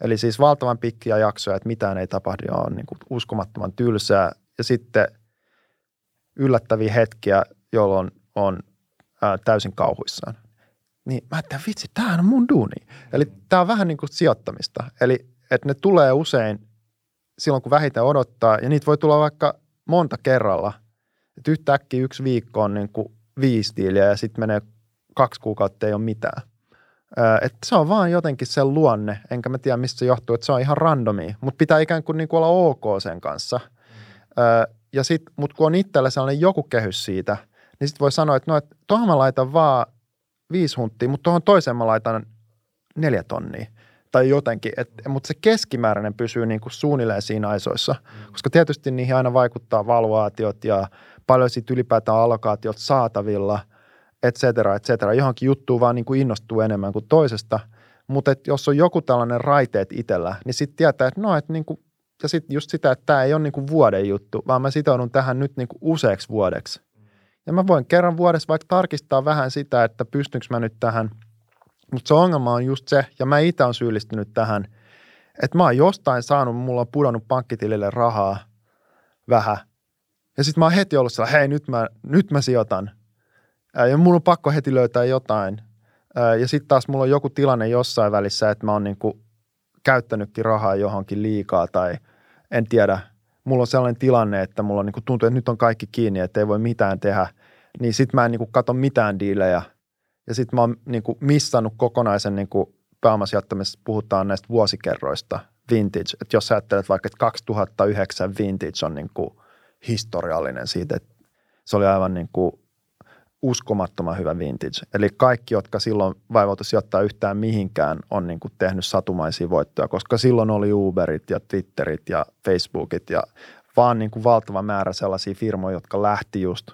Eli siis valtavan pitkiä jaksoja, että mitään ei tapahdu on niin kuin uskomattoman tylsää. Ja sitten yllättäviä hetkiä, jolloin on ää, täysin kauhuissaan. Niin mä ajattelin, vitsi, tämähän on mun duuni. Eli tämä on vähän niin kuin sijoittamista. Eli että ne tulee usein silloin, kun vähiten odottaa, ja niitä voi tulla vaikka monta kerralla – että yhtäkkiä yksi viikko on niin kuin viisi tiiliä ja sitten menee kaksi kuukautta ei ole mitään. että se on vaan jotenkin sen luonne, enkä mä tiedä mistä se johtuu, että se on ihan randomi, mutta pitää ikään kuin, niin kuin olla ok sen kanssa. Mm. Ja sit, mutta kun on itsellä sellainen joku kehys siitä, niin sitten voi sanoa, että no, että tuohon mä laitan vaan viisi hunttia, mutta tuohon toiseen mä laitan neljä tonnia. Tai jotenkin, et, mutta se keskimääräinen pysyy niin kuin suunnilleen siinä aisoissa, koska tietysti niihin aina vaikuttaa valuaatiot ja paljon siitä ylipäätään allokaatiot saatavilla, et cetera, et cetera. Johonkin juttuun vaan niin kuin innostuu enemmän kuin toisesta, mutta et jos on joku tällainen raiteet itsellä, niin sitten tietää, että no, että niin kuin, ja sitten just sitä, että tämä ei ole niin kuin vuoden juttu, vaan mä sitoudun tähän nyt niin kuin useaksi vuodeksi. Ja mä voin kerran vuodessa vaikka tarkistaa vähän sitä, että pystynkö mä nyt tähän – mutta se ongelma on just se, ja mä itse olen syyllistynyt tähän, että mä oon jostain saanut, mulla on pudonnut pankkitilille rahaa vähän. Ja sitten mä oon heti ollut sellainen, hei nyt mä, nyt mä sijoitan. Ja mulla on pakko heti löytää jotain. Ja sitten taas mulla on joku tilanne jossain välissä, että mä oon niinku käyttänytkin rahaa johonkin liikaa tai en tiedä. Mulla on sellainen tilanne, että mulla on niinku tuntuu, että nyt on kaikki kiinni, että ei voi mitään tehdä. Niin sitten mä en niinku katso mitään diilejä – ja sitten mä oon niin kuin missannut kokonaisen niin kuin pääomasijoittamisessa, puhutaan näistä vuosikerroista, vintage. Että jos ajattelet vaikka, että 2009 vintage on niin kuin historiallinen siitä, että se oli aivan niin kuin uskomattoman hyvä vintage. Eli kaikki, jotka silloin vaivautu sijoittaa yhtään mihinkään, on niin kuin tehnyt satumaisia voittoja, koska silloin oli Uberit ja Twitterit ja Facebookit ja vaan niin kuin valtava määrä sellaisia firmoja, jotka lähti just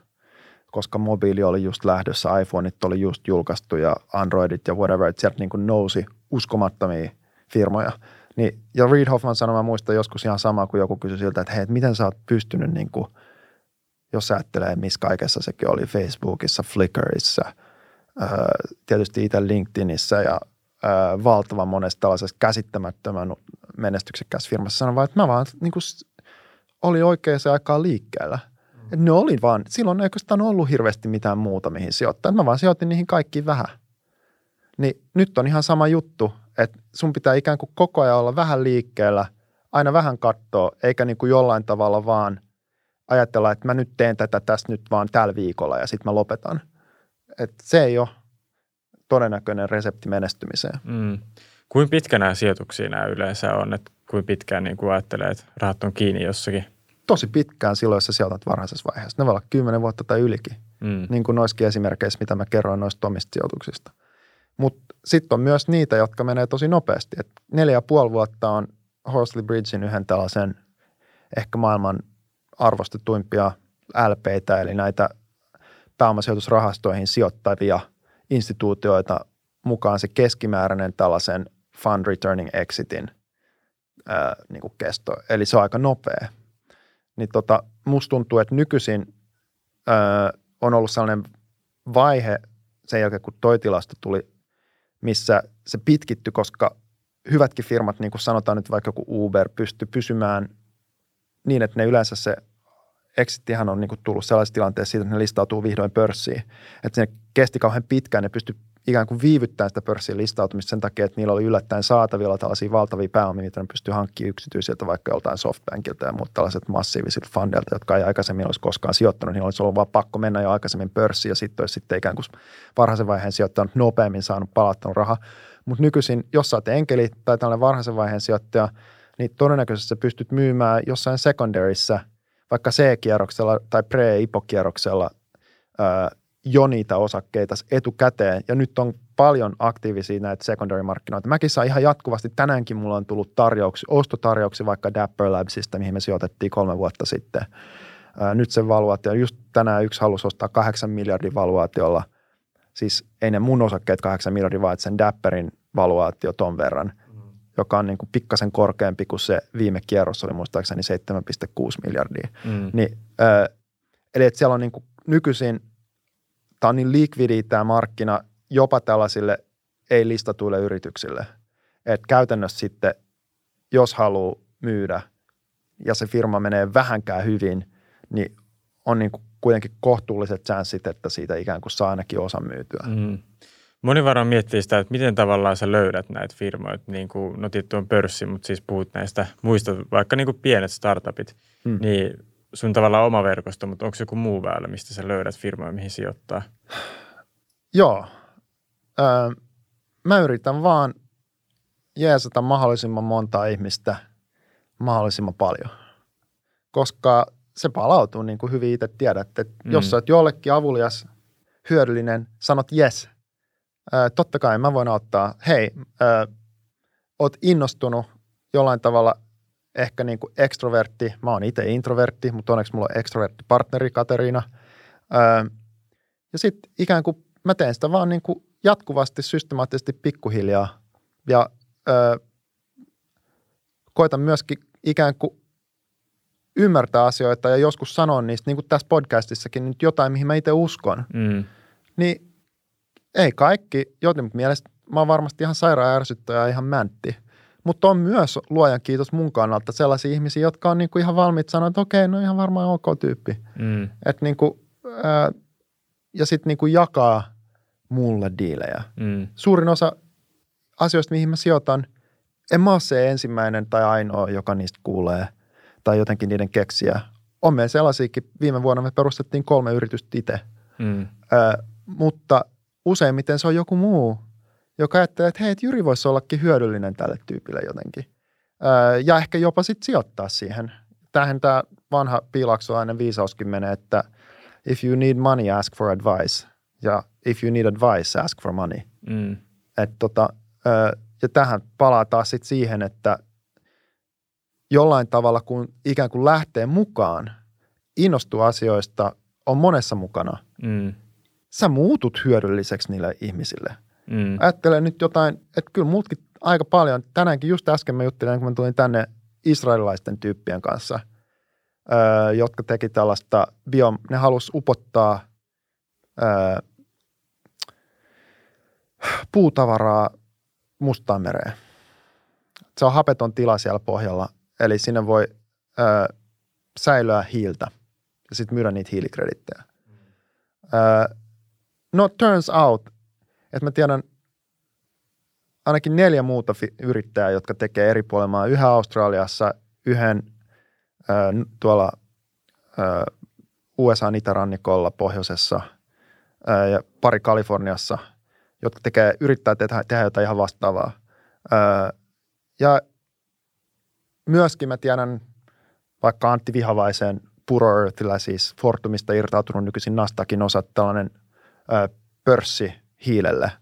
koska mobiili oli just lähdössä, iPhoneit oli just julkaistu ja Androidit ja whatever, että sieltä niin kuin nousi uskomattomia firmoja. Niin, ja Reid Hoffman sanoi, mä muistan joskus ihan sama, kun joku kysyi siltä, että hei, että miten sä oot pystynyt, niin kuin, jos ajattelee, missä kaikessa sekin oli, Facebookissa, Flickrissa, ää, tietysti itse LinkedInissä ja ää, valtavan monessa tällaisessa käsittämättömän menestyksekkäässä firmassa, sanoi vaan, että mä vaan niin kuin, oli oikeaan aikaan liikkeellä – et ne oli vaan, silloin ei oikeastaan ollut hirveästi mitään muuta, mihin sijoittaa. Mä vaan sijoitin niihin kaikkiin vähän. Niin nyt on ihan sama juttu, että sun pitää ikään kuin koko ajan olla vähän liikkeellä, aina vähän katsoa, eikä niin kuin jollain tavalla vaan ajatella, että mä nyt teen tätä tässä nyt vaan tällä viikolla ja sitten mä lopetan. Et se ei ole todennäköinen resepti menestymiseen. Mm. Kuinka pitkä nämä sijoituksia nämä yleensä on, että kuinka pitkään niin kuin ajattelee, että rahat on kiinni jossakin? tosi pitkään silloin, jos sä sijoitat varhaisessa vaiheessa. Ne voi olla kymmenen vuotta tai ylikin, mm. niin kuin noissakin esimerkkeissä, mitä mä kerroin noista omista sijoituksista. Mutta sitten on myös niitä, jotka menee tosi nopeasti. Et neljä ja puoli vuotta on Horsley Bridgein yhden tällaisen ehkä maailman arvostetuimpia LPitä, eli näitä pääomasijoitusrahastoihin sijoittavia instituutioita mukaan se keskimääräinen tällaisen fund returning exitin ää, niin kuin kesto. Eli se on aika nopea niin tota, musta tuntuu, että nykyisin öö, on ollut sellainen vaihe sen jälkeen, kun toi tilasto tuli, missä se pitkittyi, koska hyvätkin firmat, niin kuin sanotaan nyt vaikka joku Uber, pysty pysymään niin, että ne yleensä se exitihan on niin kuin tullut sellaisessa tilanteessa siitä, että ne listautuu vihdoin pörssiin. Että se kesti kauhean pitkään, ne pysty ikään kuin viivyttämään sitä pörssin listautumista sen takia, että niillä oli yllättäen saatavilla tällaisia valtavia pääomia, mitä ne pystyy hankkimaan yksityisiltä vaikka joltain softbankilta ja muut tällaiset massiivisilta fundeilta, jotka ei aikaisemmin olisi koskaan sijoittanut. Niin olisi ollut vaan pakko mennä jo aikaisemmin pörssiin ja sitten olisi sitten ikään kuin varhaisen vaiheen sijoittanut nopeammin saanut palattanut raha. Mutta nykyisin, jos sä oot enkeli tai tällainen varhaisen vaiheen sijoittaja, niin todennäköisesti sä pystyt myymään jossain secondaryssä, vaikka C-kierroksella tai pre-IPO-kierroksella jo niitä osakkeita etukäteen ja nyt on paljon aktiivisia näitä secondary-markkinoita. Mäkin saan ihan jatkuvasti, tänäänkin mulla on tullut tarjouksia, ostotarjouksia vaikka Dapper Labsista, mihin me sijoitettiin kolme vuotta sitten. Ää, nyt se valuaatio, just tänään yksi halusi ostaa kahdeksan miljardin valuaatiolla, siis ei ne mun osakkeet kahdeksan miljardin, vaan sen Dapperin valuaatio ton verran. Joka on niin kuin pikkasen korkeampi kuin se viime kierros oli muistaakseni 7,6 miljardia. Mm. Niin, ää, eli että siellä on niin kuin nykyisin – tämä on niin likvidi tämä markkina jopa tällaisille ei-listatuille yrityksille, että käytännössä sitten, jos haluaa myydä ja se firma menee vähänkään hyvin, niin on niin kuin kuitenkin kohtuulliset chanssit, että siitä ikään kuin saa ainakin osa myytyä. Mm. Moni varmaan miettii sitä, että miten tavallaan sä löydät näitä firmoja, niin kuin, no tietty on pörssi, mutta siis puhut näistä muista, vaikka niin kuin pienet startupit, mm. niin sun tavallaan oma verkosto, mutta onko joku muu väylä, mistä sä löydät firmoja, mihin sijoittaa? Joo. Öö, mä yritän vaan jeesata mahdollisimman monta ihmistä mahdollisimman paljon. Koska se palautuu niin kuin hyvin itse tiedät, että mm. jos sä oot jollekin avulias, hyödyllinen, sanot yes, totta kai mä voin auttaa. Hei, ää, oot innostunut jollain tavalla ehkä niin kuin ekstrovertti, mä oon itse introvertti, mutta onneksi mulla on ekstrovertti partneri Kateriina. Ää, ja sitten ikään kuin mä teen sitä vaan niin kuin jatkuvasti, systemaattisesti, pikkuhiljaa ja ää, koitan myöskin ikään kuin ymmärtää asioita ja joskus sanoa niistä, niin kuin tässä podcastissakin, nyt jotain, mihin mä itse uskon. Mm. Niin ei kaikki, joten mielestä mä oon varmasti ihan sairaan ärsyttäjä ja ihan mäntti. Mutta on myös luojan kiitos mun kannalta sellaisia ihmisiä, jotka on niinku ihan valmiit sanoa, että okei, no ihan varmaan ok tyyppi. Mm. Et niinku, ää, ja sitten niinku jakaa mulle diilejä. Mm. Suurin osa asioista, mihin mä sijoitan, en mä ole se ensimmäinen tai ainoa, joka niistä kuulee tai jotenkin niiden keksiä. On meillä sellaisiakin, viime vuonna me perustettiin kolme yritystä itse, mm. Ää, mutta useimmiten se on joku muu, joka ajattelee, että hei, että Jyri voisi ollakin hyödyllinen tälle tyypille jotenkin. Ää, ja ehkä jopa sitten sijoittaa siihen. Tähän tämä vanha piilaksuainen viisauskin menee, että if you need money, ask for advice. Ja if you need advice, ask for money. Mm. Et tota, ja tähän palaa taas sit siihen, että jollain tavalla kun ikään kuin lähtee mukaan, innostuu asioista, on monessa mukana, mm. Sä muutut hyödylliseksi niille ihmisille. Mm. Ajattelen nyt jotain, että kyllä muutkin aika paljon, tänäänkin just äsken mä juttelin, kun mä tulin tänne israelilaisten tyyppien kanssa, öö, jotka teki tällaista bio, ne halus upottaa öö, puutavaraa Mustaan mereen. Se on hapeton tila siellä pohjalla, eli sinne voi ö, säilyä hiiltä ja sitten myydä niitä hiilikredittejä. Ö, no turns out, että mä tiedän ainakin neljä muuta fi- yrittäjää, jotka tekee eri puolella Yhä Australiassa, yhden ö, tuolla ö, USA itärannikolla pohjoisessa ö, ja pari Kaliforniassa – jotka tekee, yrittää tehdä, tehdä jotain ihan vastaavaa. Öö, ja myöskin mä tiedän vaikka Antti Vihavaisen Puro Earthillä, siis Fortumista irtautunut nykyisin Nasdaqin osat, tällainen pörssi hiilelle.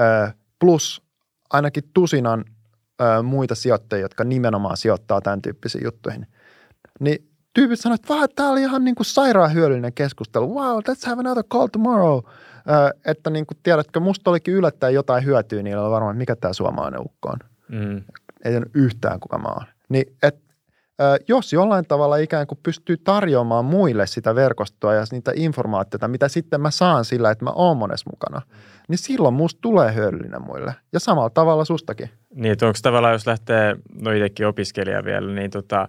Ö, plus ainakin tusinan muita sijoittajia, jotka nimenomaan sijoittaa tämän tyyppisiin juttuihin. Niin tyypit sanoivat, että tämä oli ihan niin kuin sairaan hyödyllinen keskustelu. Wow, let's have another call tomorrow että niin kuin, tiedätkö, musta olikin yllättäen jotain hyötyä, niin oli varmaan, mikä tämä suomalainen ukko on. Mm. Ei tiedä yhtään, kuka mä oon. Niin, et, jos jollain tavalla ikään kuin pystyy tarjoamaan muille sitä verkostoa ja niitä informaatiota, mitä sitten mä saan sillä, että mä oon monessa mukana, niin silloin musta tulee hyödyllinen muille. Ja samalla tavalla sustakin. Niin, onko tavallaan, jos lähtee, no itsekin opiskelija vielä, niin tota,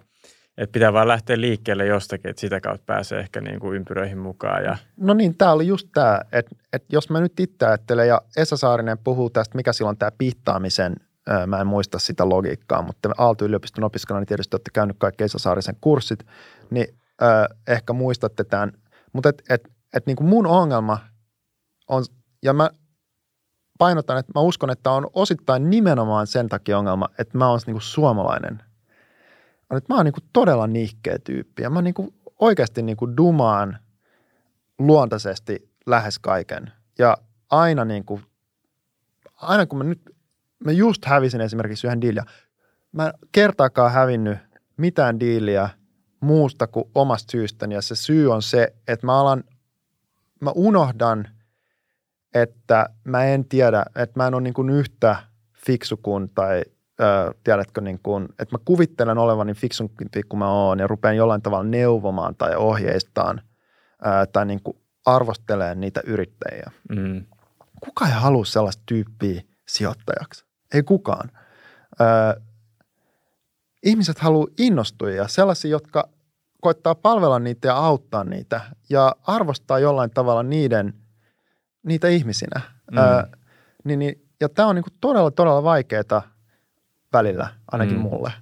että pitää vaan lähteä liikkeelle jostakin, että sitä kautta pääsee ehkä niin kuin ympyröihin mukaan. Ja... No niin, tämä oli just tämä, että, että jos mä nyt itse ajattelen, ja Esa Saarinen puhuu tästä, mikä silloin tämä piittaamisen, mä en muista sitä logiikkaa, mutta Aalto-yliopiston opiskelijana niin tietysti olette käynyt kaikki Esa Saarisen kurssit, niin äh, ehkä muistatte tämän. Mutta et, et, et niin kuin mun ongelma on, ja mä painotan, että mä uskon, että on osittain nimenomaan sen takia ongelma, että mä oon niin kuin suomalainen – että mä oon niin kuin todella nihkeä tyyppi ja mä niin kuin oikeasti niin kuin dumaan luontaisesti lähes kaiken. Ja aina niin kuin, aina kun mä nyt, mä just hävisin esimerkiksi yhden diiliä, mä en kertaakaan hävinnyt mitään diiliä muusta kuin omasta syystäni ja se syy on se, että mä alan, mä unohdan, että mä en tiedä, että mä en ole niin kuin yhtä fiksu kuin tai ö, tiedätkö, niin kuin, että mä kuvittelen olevani fiksumpi kuin mä oon ja rupean jollain tavalla neuvomaan tai ohjeistaan ö, tai niin kuin arvosteleen niitä yrittäjiä. Mm. Kuka ei halua sellaista tyyppiä sijoittajaksi? Ei kukaan. Ö, ihmiset haluaa innostujia, sellaisia, jotka koittaa palvella niitä ja auttaa niitä ja arvostaa jollain tavalla niiden, niitä ihmisinä. Mm. Ö, niin, niin, ja tämä on niin kuin todella, todella vaikeaa välillä, ainakin mm. mulle.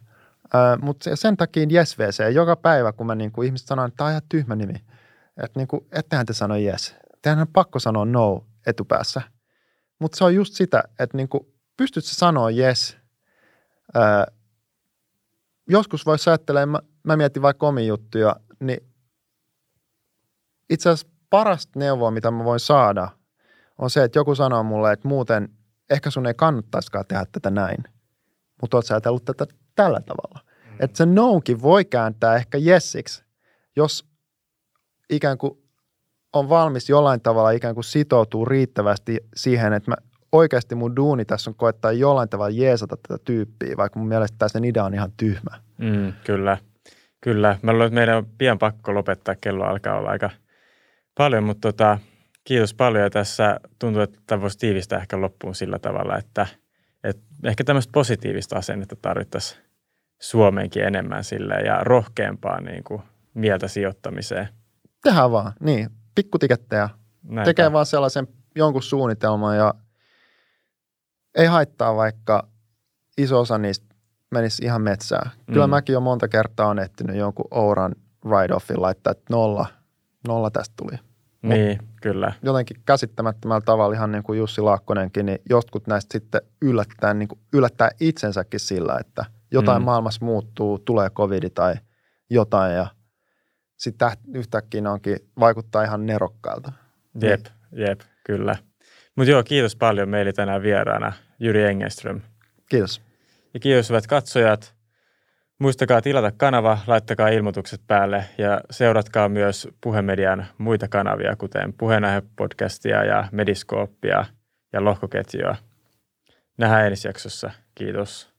Mutta sen takia Yes VC, joka päivä, kun mä niin kuin ihmiset sanoo, että tämä on ihan tyhmä nimi. Että niin kuin, ettehän te sano yes. Tehän on pakko sanoa no etupäässä. Mutta se on just sitä, että niin kuin, pystyt sä sanoa yes. Ää, joskus voisi ajatella, mä, mä mietin vaikka omia juttuja, niin itse asiassa parasta neuvoa, mitä mä voin saada, on se, että joku sanoo mulle, että muuten ehkä sun ei kannattaisikaan tehdä tätä näin, mutta oot sä ajatellut tätä tällä tavalla. Mm. Että se noukin voi kääntää ehkä jessiksi, jos ikään kuin on valmis jollain tavalla ikään kuin sitoutuu riittävästi siihen, että mä oikeasti mun duuni tässä on koettaa jollain tavalla jeesata tätä tyyppiä, vaikka mun mielestä sen idea on ihan tyhmä. Mm, kyllä, kyllä. Mä luulen, että meidän on pian pakko lopettaa, kello alkaa olla aika paljon, mutta tota, kiitos paljon. Ja tässä tuntuu, että tämä voisi tiivistää ehkä loppuun sillä tavalla, että, että ehkä tämmöistä positiivista asennetta tarvittaisiin Suomeenkin enemmän sille ja rohkeampaa niin kuin mieltä sijoittamiseen. Tehdään vaan, niin. Pikkutikettejä. Näinpä. Tekee vaan sellaisen jonkun suunnitelman ja ei haittaa, vaikka iso osa niistä menisi ihan metsään. Kyllä mm. mäkin jo monta kertaa on etsinyt jonkun Ouran write-offin laittaa, että nolla, nolla tästä tuli. Niin, Mut kyllä. Jotenkin käsittämättömällä tavalla, ihan niin kuin Jussi Laakkonenkin, niin joskus näistä sitten yllättää, niin kuin yllättää itsensäkin sillä, että jotain mm. maailmassa muuttuu, tulee covidi tai jotain ja sitten yhtäkkiä onkin, vaikuttaa ihan nerokkailta. Jep, niin. jep, kyllä. Mutta joo, kiitos paljon meille tänään vieraana Jyri Engeström. Kiitos. Ja kiitos hyvät katsojat. Muistakaa tilata kanava, laittakaa ilmoitukset päälle ja seuratkaa myös Puhemedian muita kanavia, kuten Puheenaihe-podcastia ja Mediskooppia ja Lohkoketjua. Nähdään ensi jaksossa. Kiitos.